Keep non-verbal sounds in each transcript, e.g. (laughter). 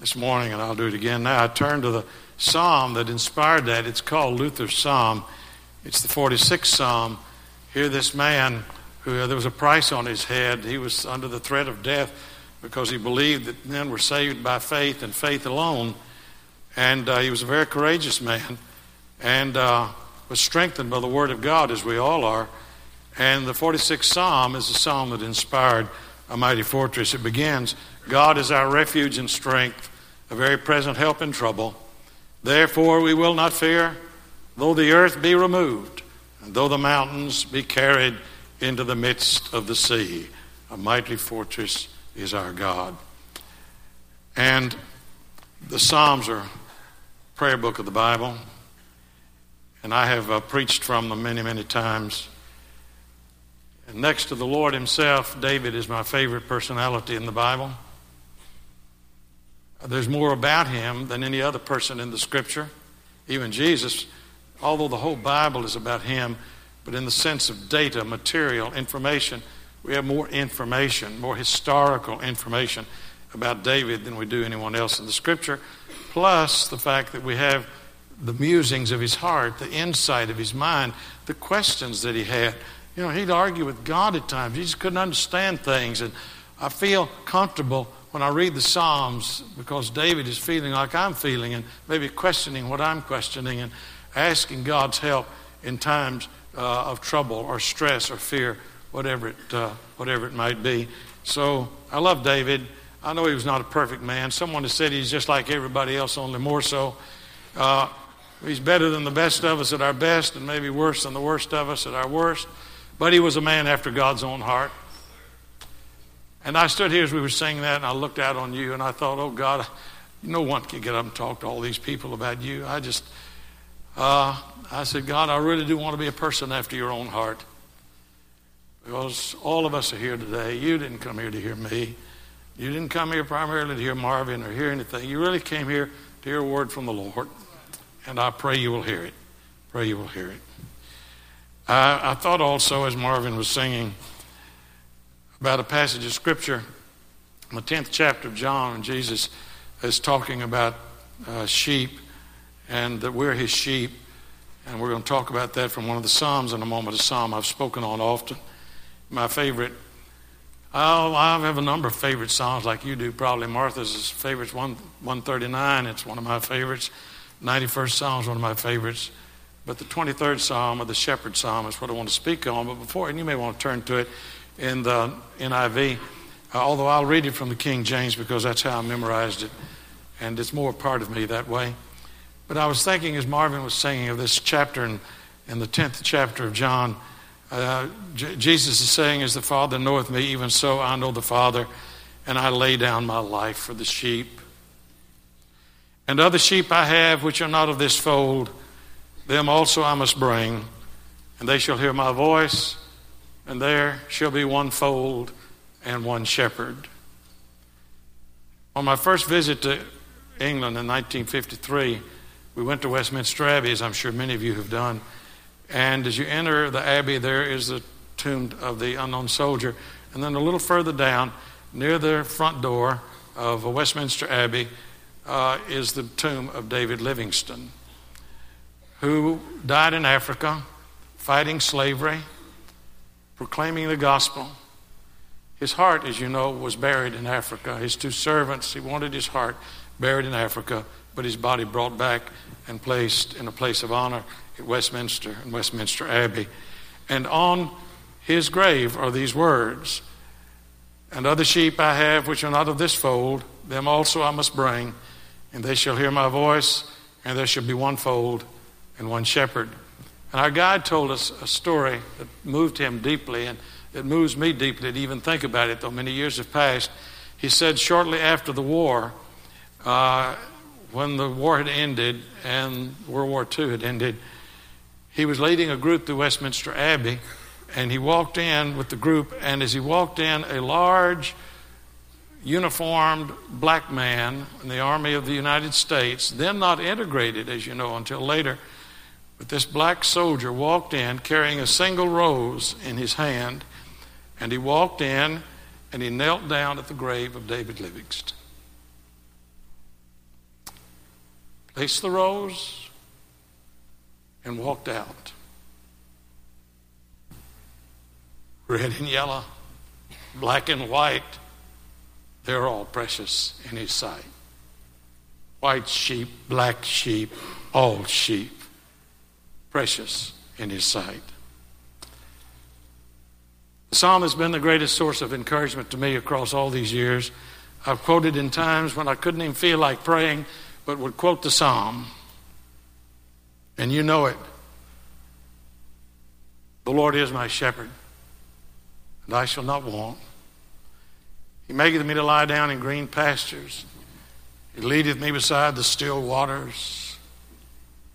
this morning, and I'll do it again now. I turn to the psalm that inspired that. It's called Luther's Psalm. It's the 46th Psalm. Here, this man who uh, there was a price on his head, he was under the threat of death because he believed that men were saved by faith and faith alone. And uh, he was a very courageous man and uh, was strengthened by the Word of God, as we all are. And the 46th Psalm is a psalm that inspired a mighty fortress. It begins God is our refuge and strength, a very present help in trouble. Therefore, we will not fear, though the earth be removed, and though the mountains be carried into the midst of the sea. A mighty fortress is our God. And the Psalms are prayer book of the Bible, and I have uh, preached from them many, many times. And next to the Lord Himself, David is my favorite personality in the Bible. There's more about him than any other person in the Scripture. Even Jesus, although the whole Bible is about him, but in the sense of data, material, information, we have more information, more historical information about David than we do anyone else in the Scripture. Plus, the fact that we have the musings of his heart, the insight of his mind, the questions that he had. You know, he'd argue with God at times. He just couldn't understand things. And I feel comfortable when I read the Psalms because David is feeling like I'm feeling and maybe questioning what I'm questioning and asking God's help in times uh, of trouble or stress or fear, whatever it, uh, whatever it might be. So I love David. I know he was not a perfect man. Someone has said he's just like everybody else, only more so. Uh, he's better than the best of us at our best, and maybe worse than the worst of us at our worst. But he was a man after God's own heart. And I stood here as we were saying that, and I looked out on you, and I thought, oh, God, no one can get up and talk to all these people about you. I just, uh, I said, God, I really do want to be a person after your own heart. Because all of us are here today. You didn't come here to hear me. You didn't come here primarily to hear Marvin or hear anything. You really came here to hear a word from the Lord. And I pray you will hear it. Pray you will hear it. I, I thought also, as Marvin was singing, about a passage of Scripture in the 10th chapter of John, and Jesus is talking about uh, sheep and that we're his sheep. And we're going to talk about that from one of the Psalms in a moment, a psalm I've spoken on often. My favorite, I'll, I have a number of favorite psalms like you do, probably. Martha's favorite, one, 139, it's one of my favorites. 91st Psalm is one of my favorites. But the 23rd Psalm, or the Shepherd Psalm, is what I want to speak on. But before, and you may want to turn to it, in the NIV, uh, although I'll read it from the King James because that's how I memorized it, and it's more a part of me that way. But I was thinking as Marvin was singing of this chapter in, in the 10th chapter of John, uh, J- Jesus is saying, As the Father knoweth me, even so I know the Father, and I lay down my life for the sheep. And other sheep I have which are not of this fold, them also I must bring, and they shall hear my voice and there shall be one fold and one shepherd. On my first visit to England in 1953, we went to Westminster Abbey, as I'm sure many of you have done. And as you enter the Abbey, there is the tomb of the unknown soldier. And then a little further down, near the front door of Westminster Abbey, uh, is the tomb of David Livingstone, who died in Africa fighting slavery proclaiming the gospel. His heart, as you know, was buried in Africa. His two servants, he wanted his heart buried in Africa, but his body brought back and placed in a place of honor at Westminster and Westminster Abbey. And on his grave are these words And other sheep I have which are not of this fold, them also I must bring, and they shall hear my voice, and there shall be one fold and one shepherd. And our guide told us a story that moved him deeply, and it moves me deeply to even think about it, though many years have passed. He said shortly after the war, uh, when the war had ended and World War II had ended, he was leading a group to Westminster Abbey, and he walked in with the group, and as he walked in, a large, uniformed black man in the Army of the United States, then not integrated, as you know, until later, but this black soldier walked in carrying a single rose in his hand, and he walked in and he knelt down at the grave of David Livingstone. Placed the rose, and walked out. Red and yellow, black and white, they're all precious in His sight. White sheep, black sheep, all sheep, precious in His sight. The psalm has been the greatest source of encouragement to me across all these years. I've quoted in times when I couldn't even feel like praying, but would quote the psalm. And you know it. The Lord is my shepherd, and I shall not want. He maketh me to lie down in green pastures. He leadeth me beside the still waters.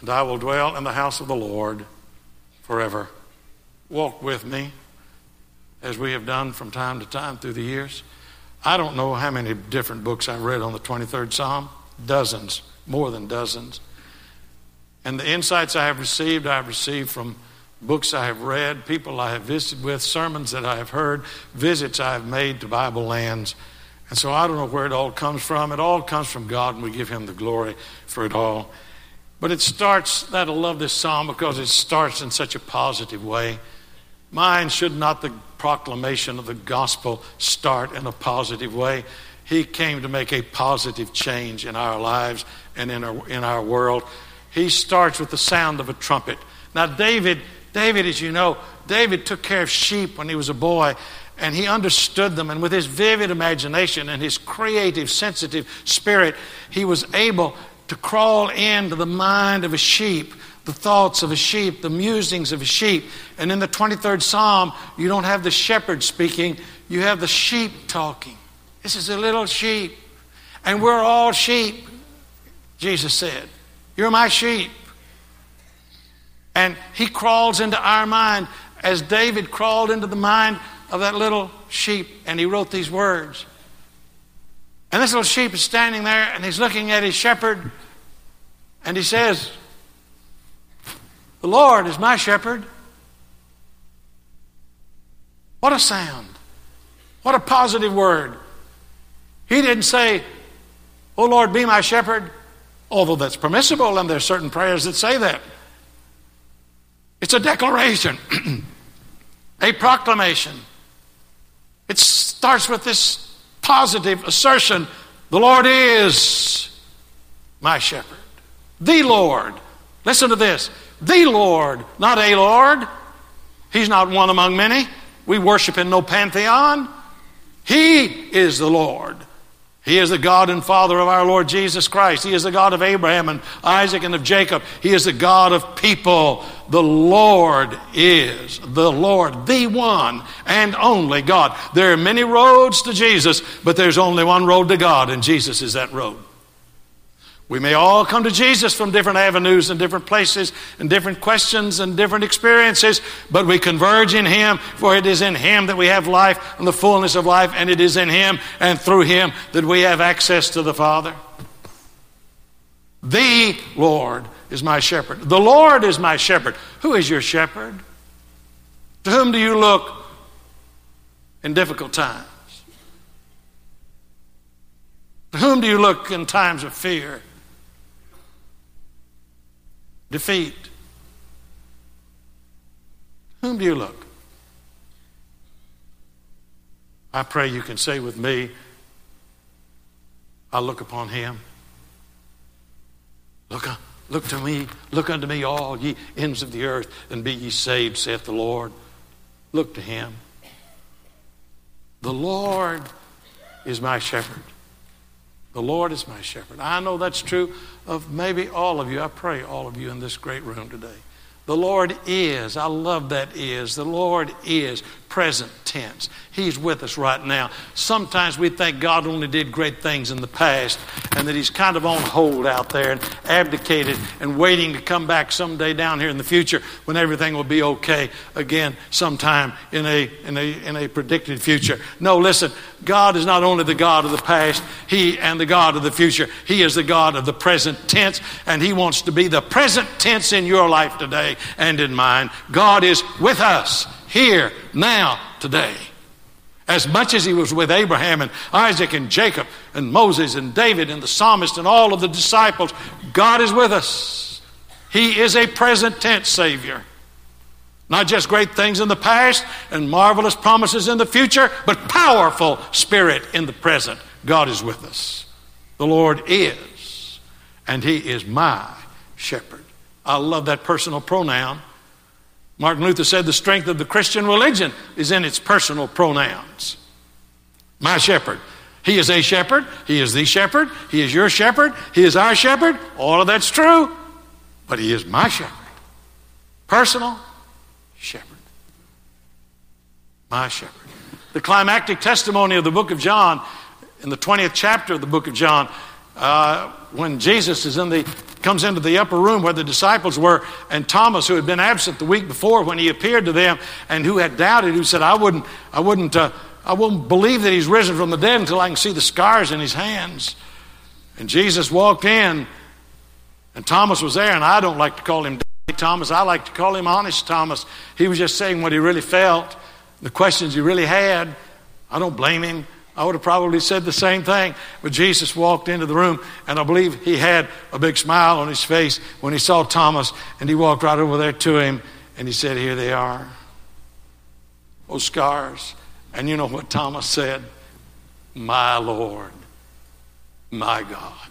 and I will dwell in the house of the Lord forever walk with me as we have done from time to time through the years. I don't know how many different books I've read on the 23rd Psalm, dozens, more than dozens. And the insights I have received, I have received from books I have read, people I have visited with, sermons that I have heard, visits I have made to Bible lands. And so I don't know where it all comes from. It all comes from God, and we give Him the glory for it all. But it starts, that'll love this psalm because it starts in such a positive way. Mine should not the proclamation of the gospel start in a positive way. He came to make a positive change in our lives and in our, in our world. He starts with the sound of a trumpet. Now, David, David, as you know, David took care of sheep when he was a boy, and he understood them. And with his vivid imagination and his creative, sensitive spirit, he was able to crawl into the mind of a sheep the thoughts of a sheep, the musings of a sheep. And in the 23rd Psalm, you don't have the shepherd speaking, you have the sheep talking. This is a little sheep. And we're all sheep, Jesus said. You're my sheep. And he crawls into our mind as David crawled into the mind of that little sheep and he wrote these words. And this little sheep is standing there and he's looking at his shepherd and he says, the Lord is my shepherd. What a sound. What a positive word. He didn't say, Oh Lord, be my shepherd, although that's permissible, and there's certain prayers that say that. It's a declaration, (clears throat) a proclamation. It starts with this positive assertion the Lord is my shepherd. The Lord. Listen to this the Lord, not a Lord. He's not one among many. We worship in no pantheon. He is the Lord. He is the God and Father of our Lord Jesus Christ. He is the God of Abraham and Isaac and of Jacob. He is the God of people. The Lord is the Lord, the one and only God. There are many roads to Jesus, but there's only one road to God, and Jesus is that road. We may all come to Jesus from different avenues and different places and different questions and different experiences, but we converge in Him, for it is in Him that we have life and the fullness of life, and it is in Him and through Him that we have access to the Father. The Lord is my shepherd. The Lord is my shepherd. Who is your shepherd? To whom do you look in difficult times? To whom do you look in times of fear? Defeat. Whom do you look? I pray you can say with me, I look upon him. Look, uh, look to me, look unto me, all ye ends of the earth, and be ye saved, saith the Lord. Look to him. The Lord is my shepherd. The Lord is my shepherd. I know that's true of maybe all of you. I pray all of you in this great room today. The Lord is. I love that is. The Lord is present tense. He's with us right now. Sometimes we think God only did great things in the past and that He's kind of on hold out there and abdicated and waiting to come back someday down here in the future when everything will be okay again sometime in a, in a, in a predicted future. No, listen, God is not only the God of the past, He and the God of the future. He is the God of the present tense, and He wants to be the present tense in your life today and in mine. God is with us here, now, today. As much as he was with Abraham and Isaac and Jacob and Moses and David and the psalmist and all of the disciples, God is with us. He is a present tense Savior. Not just great things in the past and marvelous promises in the future, but powerful Spirit in the present. God is with us. The Lord is, and He is my shepherd. I love that personal pronoun. Martin Luther said the strength of the Christian religion is in its personal pronouns. My shepherd. He is a shepherd. He is the shepherd. He is your shepherd. He is our shepherd. All of that's true. But he is my shepherd. Personal shepherd. My shepherd. The climactic testimony of the book of John, in the 20th chapter of the book of John, uh, when Jesus is in the comes into the upper room where the disciples were, and Thomas, who had been absent the week before when he appeared to them, and who had doubted, who said, "I wouldn't, I wouldn't, uh, I won't believe that he's risen from the dead until I can see the scars in his hands." And Jesus walked in, and Thomas was there, and I don't like to call him Thomas. I like to call him Honest Thomas. He was just saying what he really felt, the questions he really had. I don't blame him. I would have probably said the same thing. But Jesus walked into the room, and I believe he had a big smile on his face when he saw Thomas, and he walked right over there to him, and he said, Here they are. Those scars. And you know what Thomas said? My Lord, my God.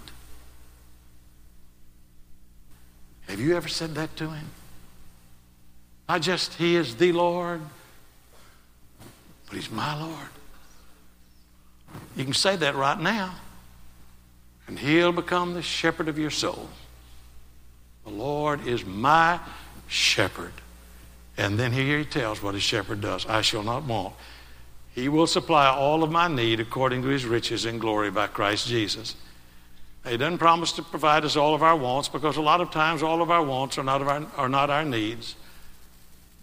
Have you ever said that to him? Not just He is the Lord, but He's my Lord. You can say that right now. And he'll become the shepherd of your soul. The Lord is my shepherd. And then here he tells what a shepherd does I shall not want. He will supply all of my need according to his riches and glory by Christ Jesus. He doesn't promise to provide us all of our wants because a lot of times all of our wants are not, our, are not our needs.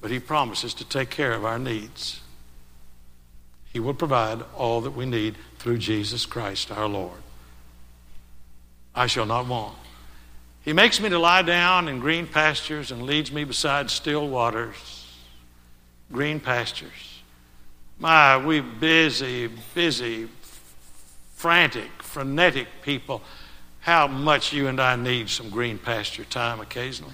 But he promises to take care of our needs. He will provide all that we need through Jesus Christ our Lord. I shall not want. He makes me to lie down in green pastures and leads me beside still waters. Green pastures. My, we busy, busy, frantic, frenetic people. How much you and I need some green pasture time occasionally.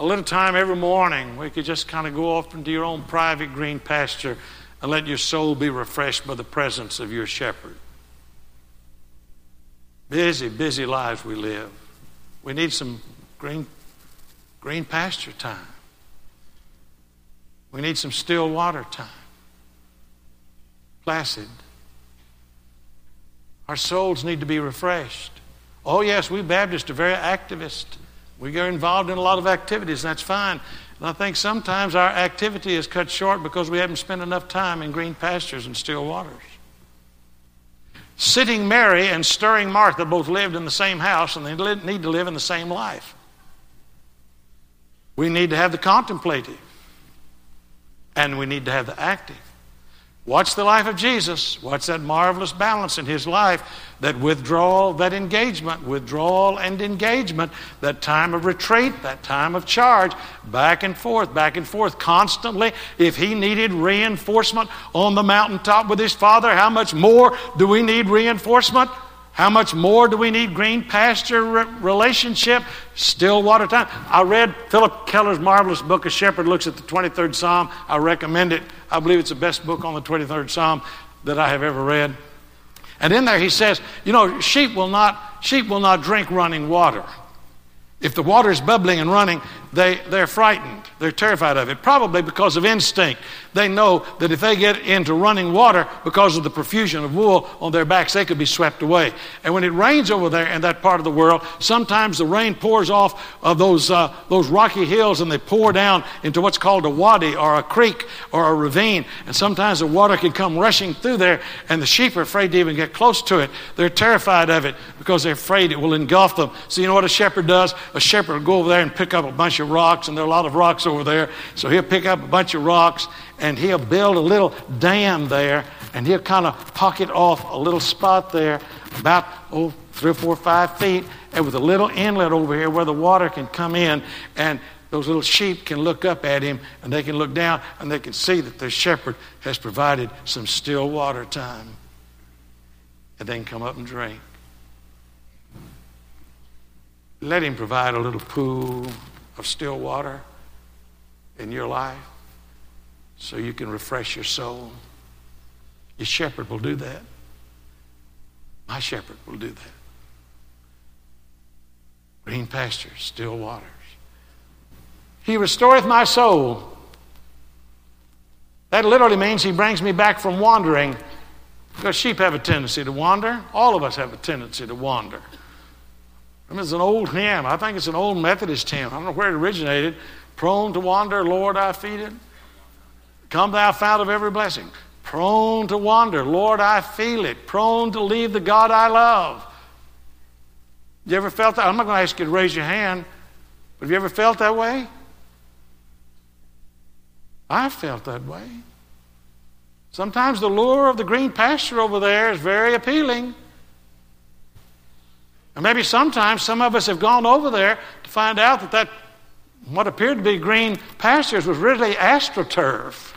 A little time every morning where you could just kind of go off into your own private green pasture and let your soul be refreshed by the presence of your shepherd. Busy, busy lives we live. We need some green, green pasture time. We need some still water time. Placid. Our souls need to be refreshed. Oh, yes, we Baptists are very activist. We get involved in a lot of activities, and that's fine. And I think sometimes our activity is cut short because we haven't spent enough time in green pastures and still waters. Sitting Mary and stirring Martha both lived in the same house, and they need to live in the same life. We need to have the contemplative, and we need to have the active. Watch the life of Jesus. Watch that marvelous balance in his life that withdrawal, that engagement, withdrawal and engagement, that time of retreat, that time of charge, back and forth, back and forth constantly. If he needed reinforcement on the mountaintop with his father, how much more do we need reinforcement? How much more do we need green pasture re- relationship, still water time? I read Phillip Keller's marvelous book, A Shepherd Looks at the 23rd Psalm. I recommend it. I believe it's the best book on the 23rd Psalm that I have ever read. And in there he says, you know, sheep will not, sheep will not drink running water. If the water is bubbling and running, they, they're frightened. They're terrified of it, probably because of instinct. They know that if they get into running water because of the profusion of wool on their backs, they could be swept away. And when it rains over there in that part of the world, sometimes the rain pours off of those, uh, those rocky hills and they pour down into what's called a wadi or a creek or a ravine. And sometimes the water can come rushing through there, and the sheep are afraid to even get close to it. They're terrified of it because they're afraid it will engulf them. So, you know what a shepherd does? A shepherd will go over there and pick up a of rocks, and there are a lot of rocks over there. So he'll pick up a bunch of rocks and he'll build a little dam there, and he'll kind of pocket off a little spot there, about oh three or four, or five feet, and with a little inlet over here where the water can come in, and those little sheep can look up at him, and they can look down, and they can see that their shepherd has provided some still water time, and they can come up and drink. Let him provide a little pool of still water in your life so you can refresh your soul. Your shepherd will do that. My shepherd will do that. Green pastures, still waters. He restoreth my soul. That literally means he brings me back from wandering. Because sheep have a tendency to wander. All of us have a tendency to wander. I mean, it's an old hymn. I think it's an old Methodist hymn. I don't know where it originated. Prone to wander, Lord, I feed it. Come, thou fount of every blessing. Prone to wander, Lord, I feel it. Prone to leave the God I love. You ever felt that? I'm not going to ask you to raise your hand, but have you ever felt that way? I felt that way. Sometimes the lure of the green pasture over there is very appealing. And maybe sometimes some of us have gone over there to find out that that what appeared to be green pastures was really astroturf.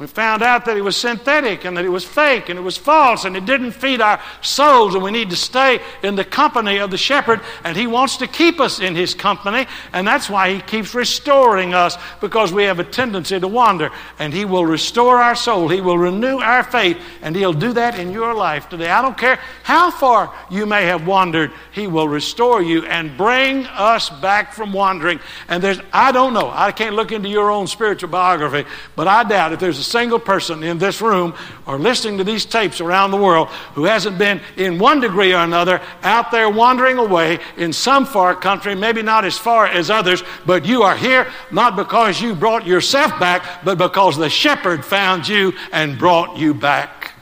We found out that it was synthetic and that it was fake and it was false and it didn't feed our souls. And we need to stay in the company of the shepherd. And he wants to keep us in his company. And that's why he keeps restoring us because we have a tendency to wander. And he will restore our soul. He will renew our faith. And he'll do that in your life today. I don't care how far you may have wandered, he will restore you and bring us back from wandering. And there's, I don't know, I can't look into your own spiritual biography, but I doubt if there's a single person in this room or listening to these tapes around the world who hasn't been, in one degree or another, out there wandering away in some far country, maybe not as far as others, but you are here not because you brought yourself back, but because the shepherd found you and brought you back.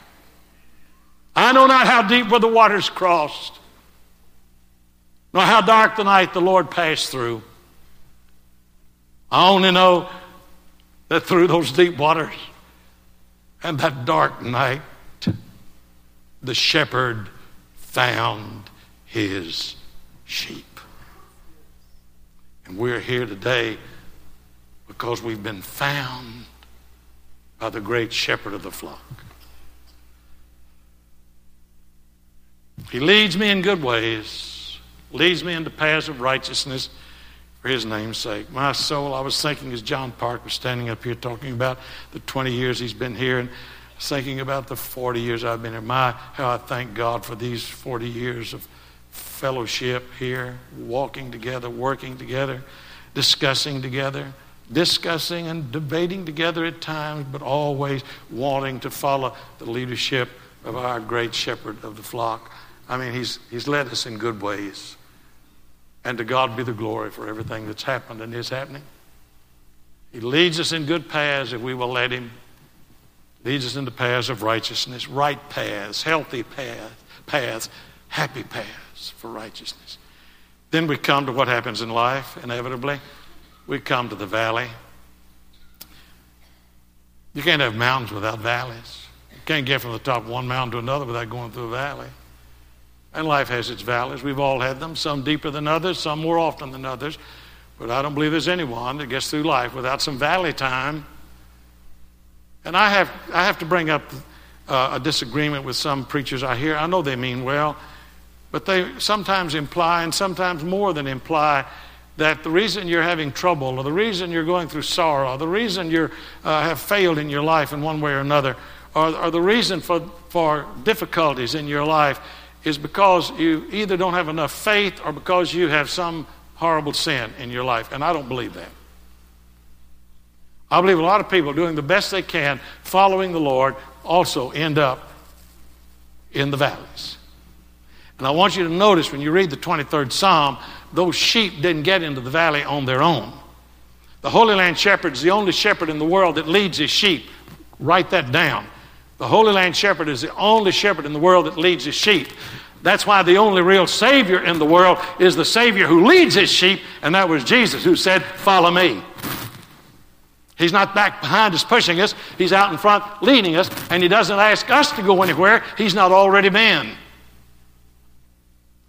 I know not how deep were the waters crossed, nor how dark the night the Lord passed through. I only know that through those deep waters, and that dark night, the shepherd found his sheep. And we're here today because we've been found by the great shepherd of the flock. He leads me in good ways, leads me into paths of righteousness for his name's sake. My soul, I was thinking as John Park was standing up here talking about the 20 years he's been here, and thinking about the 40 years I've been here. My, how I thank God for these 40 years of fellowship here, walking together, working together, discussing together, discussing and debating together at times, but always wanting to follow the leadership of our great shepherd of the flock. I mean, he's, he's led us in good ways. And to God be the glory for everything that's happened and is happening. He leads us in good paths if we will let Him. Leads us into paths of righteousness, right paths, healthy paths, paths, happy paths for righteousness. Then we come to what happens in life, inevitably. We come to the valley. You can't have mountains without valleys. You can't get from the top of one mountain to another without going through a valley. And life has its valleys. We've all had them, some deeper than others, some more often than others. But I don't believe there's anyone that gets through life without some valley time. And I have, I have to bring up uh, a disagreement with some preachers I hear. I know they mean well, but they sometimes imply, and sometimes more than imply, that the reason you're having trouble, or the reason you're going through sorrow, or the reason you uh, have failed in your life in one way or another, or, or the reason for, for difficulties in your life is because you either don't have enough faith or because you have some horrible sin in your life. And I don't believe that. I believe a lot of people doing the best they can, following the Lord, also end up in the valleys. And I want you to notice when you read the 23rd Psalm, those sheep didn't get into the valley on their own. The Holy Land shepherd is the only shepherd in the world that leads his sheep. Write that down. The Holy Land shepherd is the only shepherd in the world that leads his sheep. That's why the only real Savior in the world is the Savior who leads his sheep, and that was Jesus who said, Follow me. He's not back behind us pushing us, He's out in front leading us, and He doesn't ask us to go anywhere He's not already been.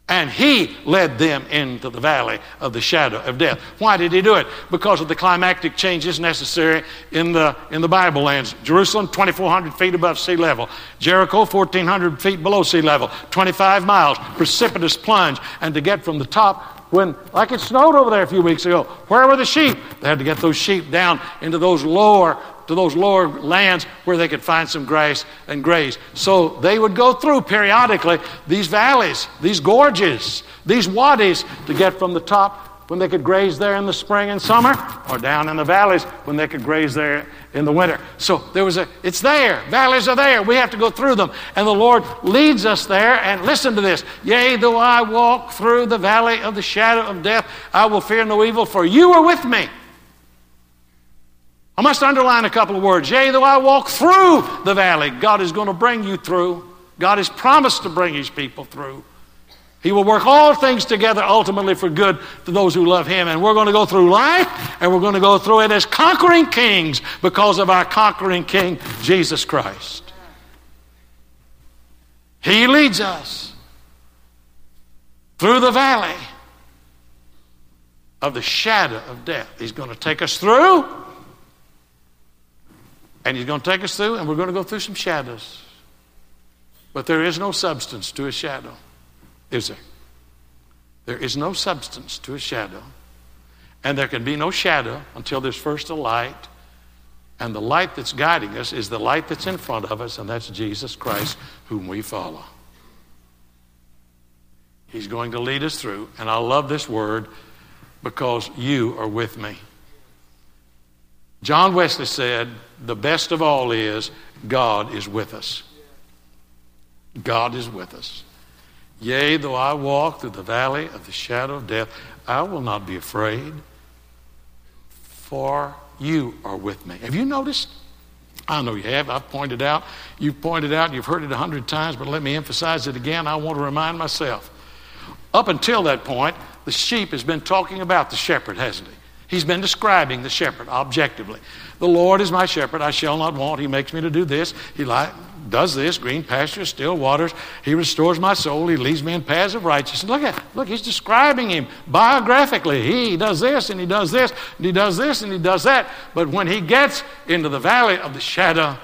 And he led them into the valley of the shadow of death. Why did he do it? Because of the climactic changes necessary in the, in the Bible lands. Jerusalem, 2,400 feet above sea level. Jericho, 1,400 feet below sea level. 25 miles, precipitous plunge. And to get from the top when, like it snowed over there a few weeks ago, where were the sheep? They had to get those sheep down into those lower, to those lower lands where they could find some grass and graze. So they would go through periodically these valleys, these gorges, these wadis to get from the top when they could graze there in the spring and summer, or down in the valleys when they could graze there in the winter. So there was a, it's there. Valleys are there. We have to go through them. And the Lord leads us there. And listen to this Yea, though I walk through the valley of the shadow of death, I will fear no evil, for you are with me. I must underline a couple of words. Yea, though I walk through the valley, God is going to bring you through. God has promised to bring his people through. He will work all things together ultimately for good to those who love Him. And we're going to go through life and we're going to go through it as conquering kings because of our conquering King, Jesus Christ. He leads us through the valley of the shadow of death. He's going to take us through, and He's going to take us through, and we're going to go through some shadows. But there is no substance to a shadow. Is there? There is no substance to a shadow. And there can be no shadow until there's first a light. And the light that's guiding us is the light that's in front of us, and that's Jesus Christ, whom we follow. He's going to lead us through. And I love this word because you are with me. John Wesley said, The best of all is God is with us. God is with us. Yea, though I walk through the valley of the shadow of death, I will not be afraid, for you are with me. Have you noticed? I know you have. I've pointed out. You've pointed out. You've heard it a hundred times, but let me emphasize it again. I want to remind myself. Up until that point, the sheep has been talking about the shepherd, hasn't he? He's been describing the shepherd objectively. The Lord is my shepherd, I shall not want. He makes me to do this. He li- does this, green pastures, still waters. He restores my soul. He leads me in paths of righteousness. Look at, look, he's describing him biographically. He does this and he does this and he does this and he does that. But when he gets into the valley of the shadow,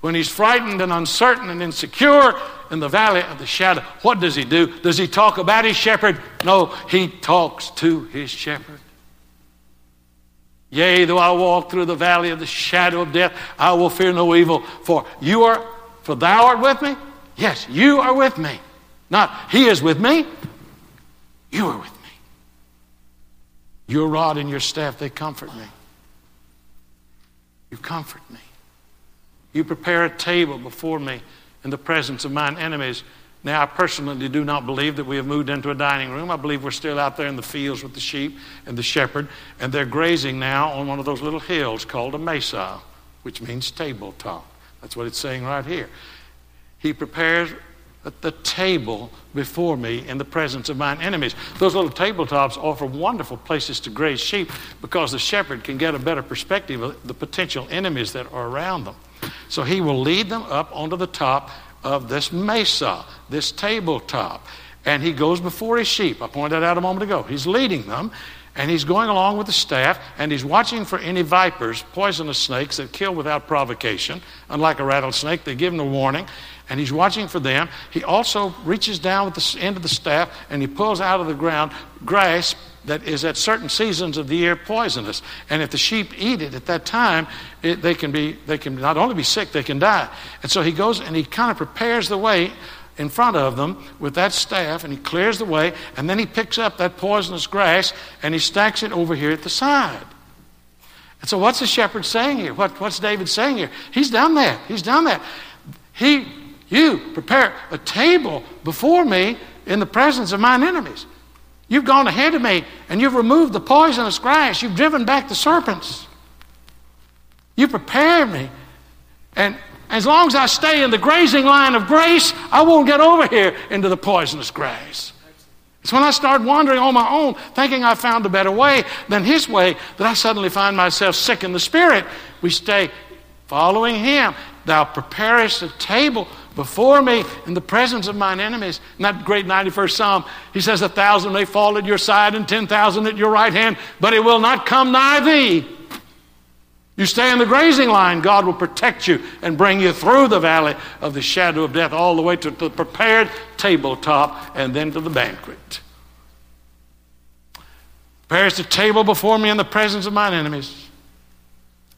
when he's frightened and uncertain and insecure in the valley of the shadow, what does he do? Does he talk about his shepherd? No, he talks to his shepherd. Yea, though I walk through the valley of the shadow of death, I will fear no evil, for you are, for thou art with me. Yes, you are with me. Not he is with me, you are with me. Your rod and your staff, they comfort me. You comfort me. You prepare a table before me in the presence of mine enemies. Now, I personally do not believe that we have moved into a dining room. I believe we're still out there in the fields with the sheep and the shepherd, and they're grazing now on one of those little hills called a mesa, which means tabletop. That's what it's saying right here. He prepares at the table before me in the presence of mine enemies. Those little tabletops offer wonderful places to graze sheep because the shepherd can get a better perspective of the potential enemies that are around them. So he will lead them up onto the top of this mesa, this tabletop. And he goes before his sheep. I pointed out a moment ago. He's leading them, and he's going along with the staff, and he's watching for any vipers, poisonous snakes that kill without provocation. Unlike a rattlesnake, they give him a warning, and he's watching for them. He also reaches down with the end of the staff, and he pulls out of the ground grass that is at certain seasons of the year poisonous. And if the sheep eat it at that time, it, they, can be, they can not only be sick, they can die. And so he goes and he kind of prepares the way in front of them with that staff and he clears the way and then he picks up that poisonous grass and he stacks it over here at the side. And so, what's the shepherd saying here? What, what's David saying here? He's done that. He's done that. He, you prepare a table before me in the presence of mine enemies. You've gone ahead of me and you've removed the poisonous grass. You've driven back the serpents. You prepared me. And as long as I stay in the grazing line of grace, I won't get over here into the poisonous grass. It's when I start wandering on my own, thinking I found a better way than His way, that I suddenly find myself sick in the spirit. We stay following Him. Thou preparest a table before me in the presence of mine enemies. In that great 91st Psalm, he says, A thousand may fall at your side and 10,000 at your right hand, but it will not come nigh thee. You stay in the grazing line, God will protect you and bring you through the valley of the shadow of death, all the way to the prepared tabletop and then to the banquet. Prepares the table before me in the presence of mine enemies.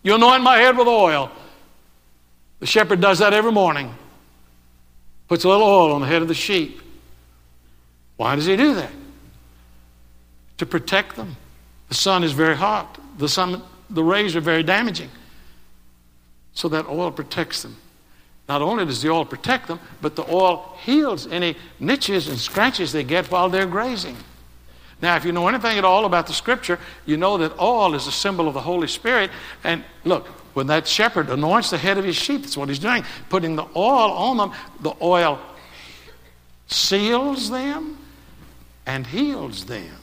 You anoint my head with oil. The shepherd does that every morning. Puts a little oil on the head of the sheep. Why does he do that? To protect them. The sun is very hot. The sun the rays are very damaging. So that oil protects them. Not only does the oil protect them, but the oil heals any niches and scratches they get while they're grazing. Now, if you know anything at all about the scripture, you know that oil is a symbol of the Holy Spirit. And look, when that shepherd anoints the head of his sheep, that's what he's doing, putting the oil on them, the oil seals them and heals them.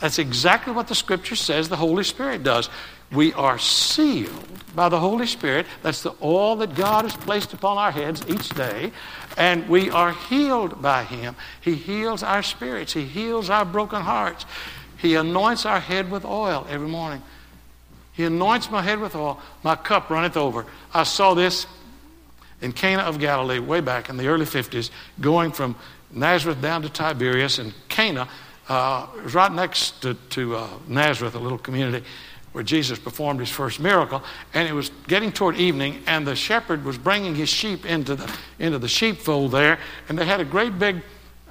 That's exactly what the scripture says the Holy Spirit does. We are sealed by the Holy Spirit. That's the oil that God has placed upon our heads each day. And we are healed by Him. He heals our spirits, He heals our broken hearts. He anoints our head with oil every morning. He anoints my head with oil. My cup runneth over. I saw this in Cana of Galilee way back in the early 50s, going from Nazareth down to Tiberias. And Cana uh, was right next to, to uh, Nazareth, a little community where Jesus performed his first miracle. And it was getting toward evening, and the shepherd was bringing his sheep into the, into the sheepfold there. And they had a great big,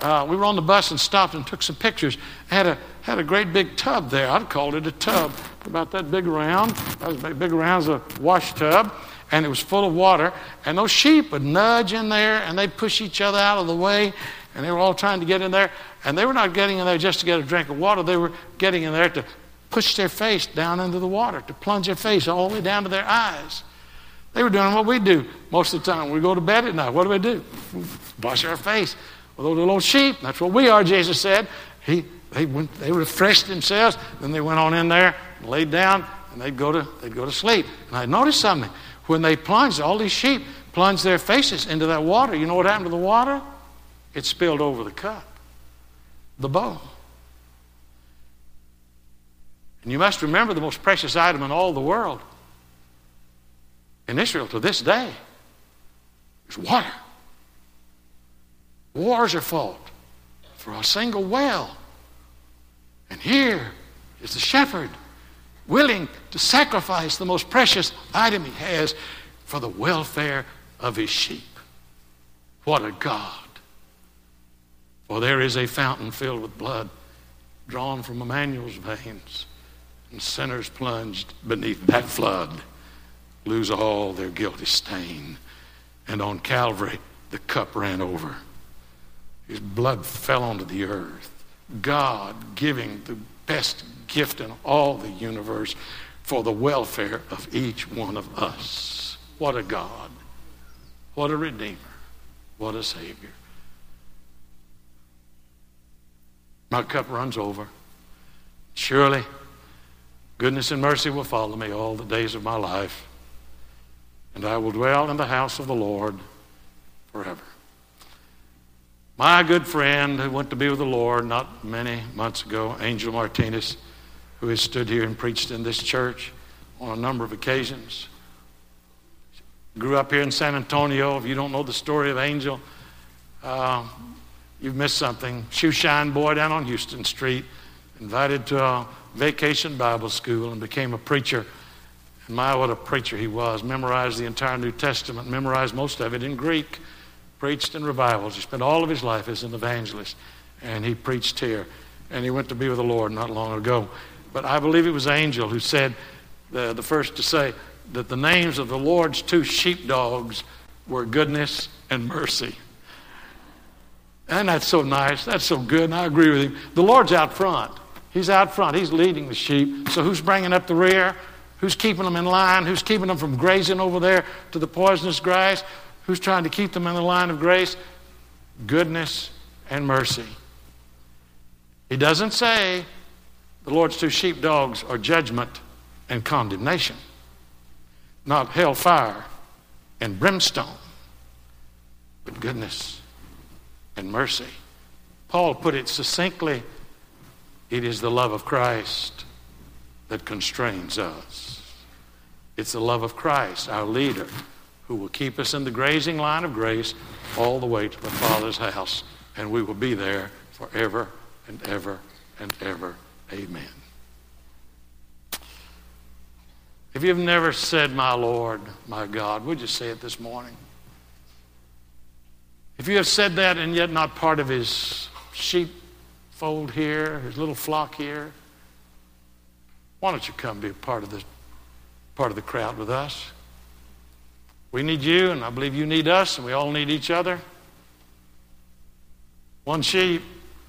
uh, we were on the bus and stopped and took some pictures. Had a, had a great big tub there. I'd called it a tub, about that big around. That was big around as a wash tub. And it was full of water. And those sheep would nudge in there and they'd push each other out of the way. And they were all trying to get in there. And they were not getting in there just to get a drink of water, they were getting in there to push their face down into the water, to plunge their face all the way down to their eyes. They were doing what we do most of the time. We go to bed at night. What do we do? Wash our face with those little sheep. That's what we are, Jesus said. He, they, went, they refreshed themselves, then they went on in there, laid down, and they'd go to, they'd go to sleep. And I noticed something. When they plunged, all these sheep plunged their faces into that water. You know what happened to the water? It spilled over the cup the bowl. And you must remember the most precious item in all the world in Israel to this day is water. Wars are fought for a single well. And here is the shepherd willing to sacrifice the most precious item he has for the welfare of his sheep. What a God. For there is a fountain filled with blood drawn from Emmanuel's veins, and sinners plunged beneath that flood lose all their guilty stain. And on Calvary, the cup ran over. His blood fell onto the earth. God giving the best gift in all the universe for the welfare of each one of us. What a God. What a Redeemer. What a Savior. My cup runs over. Surely, goodness and mercy will follow me all the days of my life, and I will dwell in the house of the Lord forever. My good friend who went to be with the Lord not many months ago, Angel Martinez, who has stood here and preached in this church on a number of occasions, grew up here in San Antonio. If you don't know the story of Angel, uh, You've missed something. Shoe shine boy down on Houston Street, invited to a vacation Bible school and became a preacher. And my, what a preacher he was. Memorized the entire New Testament, memorized most of it in Greek. Preached in revivals. He spent all of his life as an evangelist, and he preached here. And he went to be with the Lord not long ago. But I believe it was Angel who said, the, the first to say, that the names of the Lord's two sheepdogs were goodness and mercy. And that's so nice. That's so good. And I agree with him. The Lord's out front. He's out front. He's leading the sheep. So who's bringing up the rear? Who's keeping them in line? Who's keeping them from grazing over there to the poisonous grass? Who's trying to keep them in the line of grace? Goodness and mercy. He doesn't say the Lord's two sheepdogs are judgment and condemnation, not hellfire and brimstone, but goodness and mercy. Paul put it succinctly it is the love of Christ that constrains us. It's the love of Christ, our leader, who will keep us in the grazing line of grace all the way to the Father's house, and we will be there forever and ever and ever. Amen. If you've never said, My Lord, my God, would you say it this morning? If you have said that and yet not part of his sheepfold here, his little flock here, why don't you come be a part of the part of the crowd with us? We need you, and I believe you need us, and we all need each other. One sheep,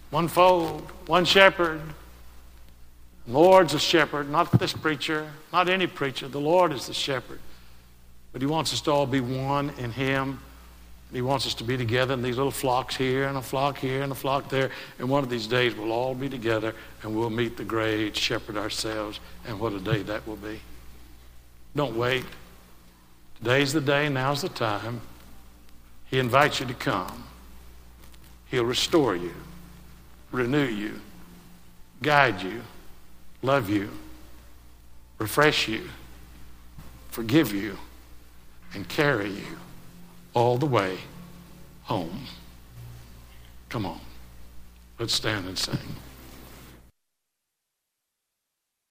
one fold, one shepherd. The Lord's a shepherd, not this preacher, not any preacher. The Lord is the shepherd. But He wants us to all be one in Him. He wants us to be together in these little flocks here and a flock here and a flock there. And one of these days we'll all be together and we'll meet the great shepherd ourselves. And what a day that will be. Don't wait. Today's the day, now's the time. He invites you to come. He'll restore you, renew you, guide you, love you, refresh you, forgive you, and carry you all the way home. Come on. Let's stand and sing.